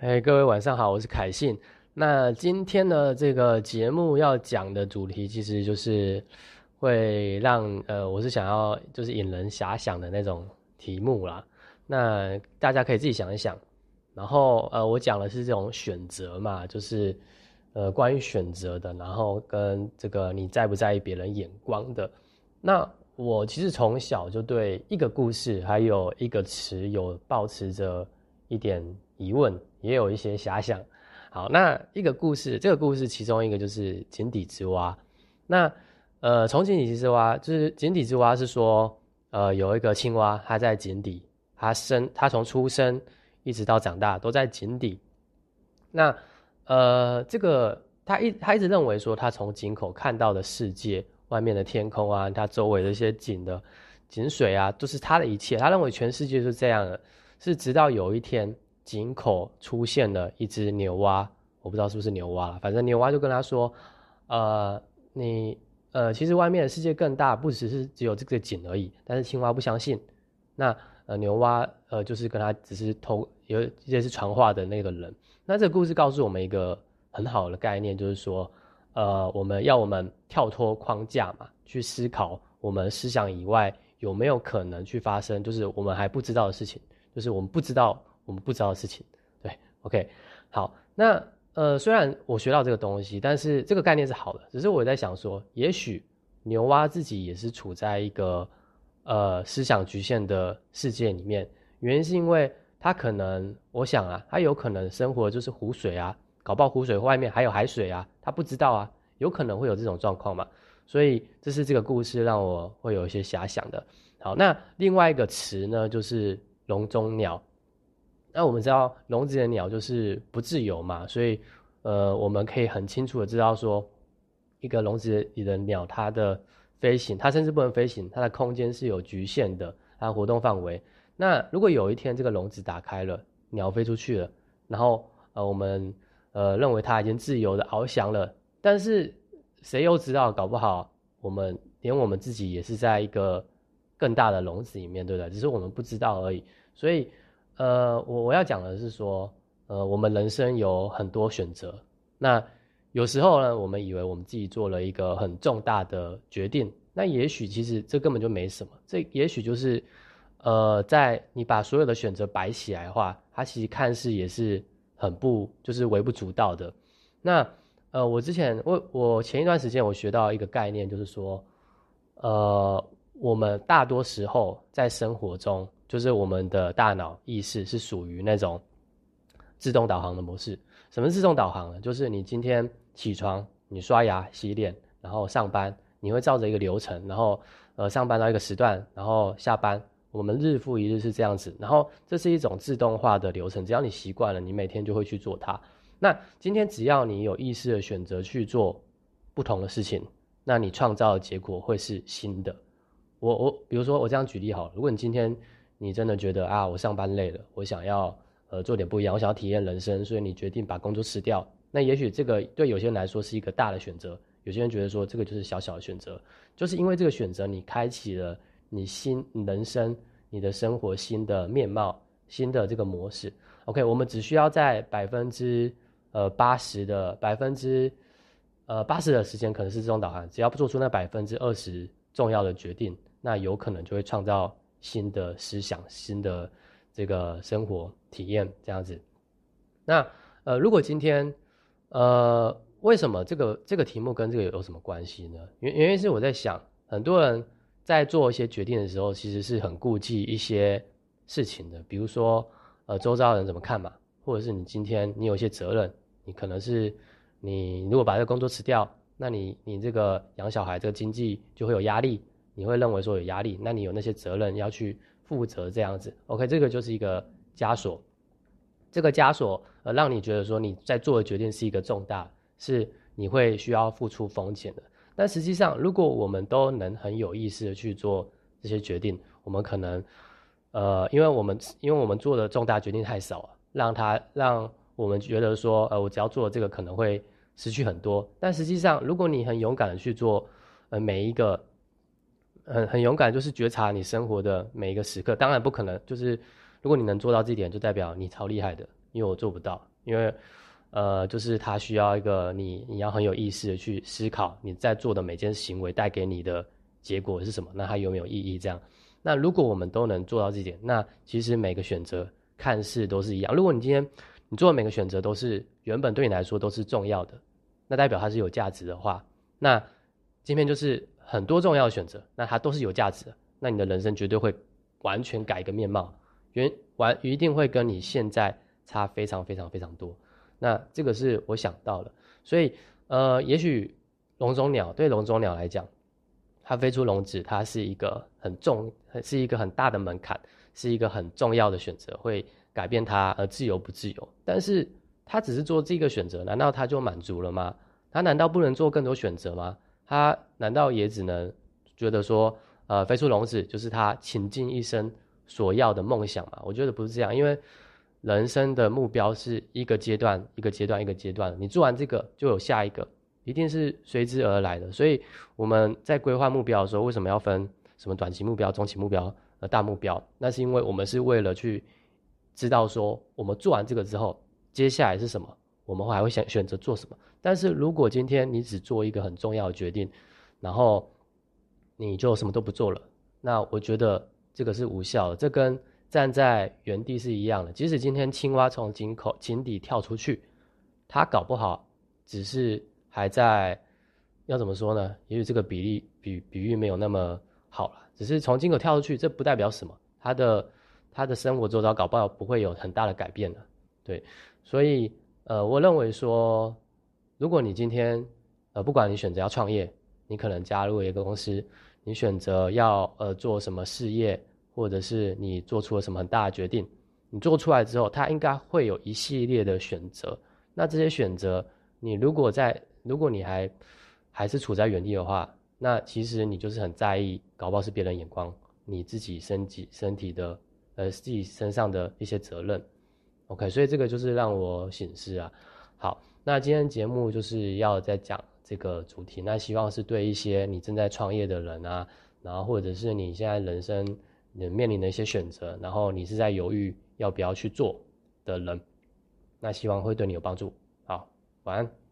哎，各位晚上好，我是凯信。那今天呢，这个节目要讲的主题，其实就是会让呃，我是想要就是引人遐想的那种题目啦。那大家可以自己想一想。然后呃，我讲的是这种选择嘛，就是呃，关于选择的，然后跟这个你在不在意别人眼光的。那我其实从小就对一个故事还有一个词有保持着一点疑问，也有一些遐想。好，那一个故事，这个故事其中一个就是井底之蛙。那呃，从井底之蛙，就是井底之蛙是说，呃，有一个青蛙，它在井底，它生，它从出生。一直到长大都在井底，那呃，这个他一他一直认为说，他从井口看到的世界，外面的天空啊，他周围的一些井的井水啊，都是他的一切。他认为全世界是这样的，是直到有一天井口出现了一只牛蛙，我不知道是不是牛蛙了，反正牛蛙就跟他说，呃，你呃，其实外面的世界更大，不只是只有这个井而已。但是青蛙不相信，那呃牛蛙呃就是跟他只是偷。有一些是传话的那个人，那这个故事告诉我们一个很好的概念，就是说，呃，我们要我们跳脱框架嘛，去思考我们思想以外有没有可能去发生，就是我们还不知道的事情，就是我们不知道我们不知道的事情。对，OK，好，那呃，虽然我学到这个东西，但是这个概念是好的，只是我在想说，也许牛蛙自己也是处在一个呃思想局限的世界里面，原因是因为。它可能，我想啊，它有可能生活就是湖水啊，搞不好湖水外面还有海水啊，它不知道啊，有可能会有这种状况嘛，所以这是这个故事让我会有一些遐想的。好，那另外一个词呢，就是笼中鸟。那我们知道笼子的鸟就是不自由嘛，所以呃，我们可以很清楚的知道说，一个笼子里的鸟，它的飞行，它甚至不能飞行，它的空间是有局限的，它的活动范围。那如果有一天这个笼子打开了，鸟飞出去了，然后呃我们呃认为它已经自由的翱翔了，但是谁又知道，搞不好我们连我们自己也是在一个更大的笼子里面，对不对？只是我们不知道而已。所以呃我我要讲的是说，呃我们人生有很多选择，那有时候呢，我们以为我们自己做了一个很重大的决定，那也许其实这根本就没什么，这也许就是。呃，在你把所有的选择摆起来的话，它其实看似也是很不，就是微不足道的。那呃，我之前我我前一段时间我学到一个概念，就是说，呃，我们大多时候在生活中，就是我们的大脑意识是属于那种自动导航的模式。什么自动导航呢？就是你今天起床，你刷牙、洗脸，然后上班，你会照着一个流程，然后呃上班到一个时段，然后下班。我们日复一日是这样子，然后这是一种自动化的流程，只要你习惯了，你每天就会去做它。那今天只要你有意识的选择去做不同的事情，那你创造的结果会是新的。我我比如说我这样举例好了，如果你今天你真的觉得啊我上班累了，我想要呃做点不一样，我想要体验人生，所以你决定把工作辞掉。那也许这个对有些人来说是一个大的选择，有些人觉得说这个就是小小的选择，就是因为这个选择你开启了。你新人生，你的生活新的面貌，新的这个模式，OK，我们只需要在百分之呃八十的百分之呃八十的时间可能是自动导航，只要不做出那百分之二十重要的决定，那有可能就会创造新的思想、新的这个生活体验这样子。那呃，如果今天呃，为什么这个这个题目跟这个有什么关系呢？原原因是我在想，很多人。在做一些决定的时候，其实是很顾忌一些事情的，比如说，呃，周遭人怎么看嘛，或者是你今天你有一些责任，你可能是你如果把这个工作辞掉，那你你这个养小孩这个经济就会有压力，你会认为说有压力，那你有那些责任要去负责这样子，OK，这个就是一个枷锁，这个枷锁呃让你觉得说你在做的决定是一个重大，是你会需要付出风险的。但实际上，如果我们都能很有意识的去做这些决定，我们可能，呃，因为我们因为我们做的重大决定太少了，让他让我们觉得说，呃，我只要做了这个可能会失去很多。但实际上，如果你很勇敢的去做，呃，每一个，很很勇敢，就是觉察你生活的每一个时刻。当然不可能，就是如果你能做到这一点，就代表你超厉害的，因为我做不到，因为呃，就是它需要一个你你要很有意识的去思考你在做的每件行为带给你的结果是什么，那它有没有意义？这样，那如果我们都能做到这点，那其实每个选择看似都是一样。如果你今天你做的每个选择都是原本对你来说都是重要的，那代表它是有价值的话，那今天就是很多重要的选择，那它都是有价值的，那你的人生绝对会完全改一个面貌，原完一定会跟你现在差非常非常非常多。那这个是我想到了，所以呃，也许笼中鸟对笼中鸟来讲，它飞出笼子，它是一个很重，是一个很大的门槛，是一个很重要的选择，会。改变它而自由不自由？但是它只是做这个选择，难道它就满足了吗？它难道不能做更多选择吗？他难道也只能觉得说，呃，飞出笼子就是他倾尽一生所要的梦想吗？我觉得不是这样，因为人生的目标是一个阶段一个阶段一个阶段，你做完这个就有下一个，一定是随之而来的。所以我们在规划目标的时候，为什么要分什么短期目标、中期目标、呃大目标？那是因为我们是为了去。知道说我们做完这个之后，接下来是什么？我们还会选选择做什么？但是如果今天你只做一个很重要的决定，然后你就什么都不做了，那我觉得这个是无效的。这跟站在原地是一样的。即使今天青蛙从井口井底跳出去，它搞不好只是还在要怎么说呢？也许这个比例比比喻没有那么好了。只是从井口跳出去，这不代表什么。它的他的生活周遭搞不好不会有很大的改变的，对，所以呃，我认为说，如果你今天呃，不管你选择要创业，你可能加入一个公司，你选择要呃做什么事业，或者是你做出了什么很大的决定，你做出来之后，它应该会有一系列的选择。那这些选择，你如果在，如果你还还是处在原地的话，那其实你就是很在意，搞不好是别人眼光，你自己身体身体的。呃，自己身上的一些责任，OK，所以这个就是让我醒思啊。好，那今天节目就是要在讲这个主题，那希望是对一些你正在创业的人啊，然后或者是你现在人生你面临的一些选择，然后你是在犹豫要不要去做的人，那希望会对你有帮助。好，晚安。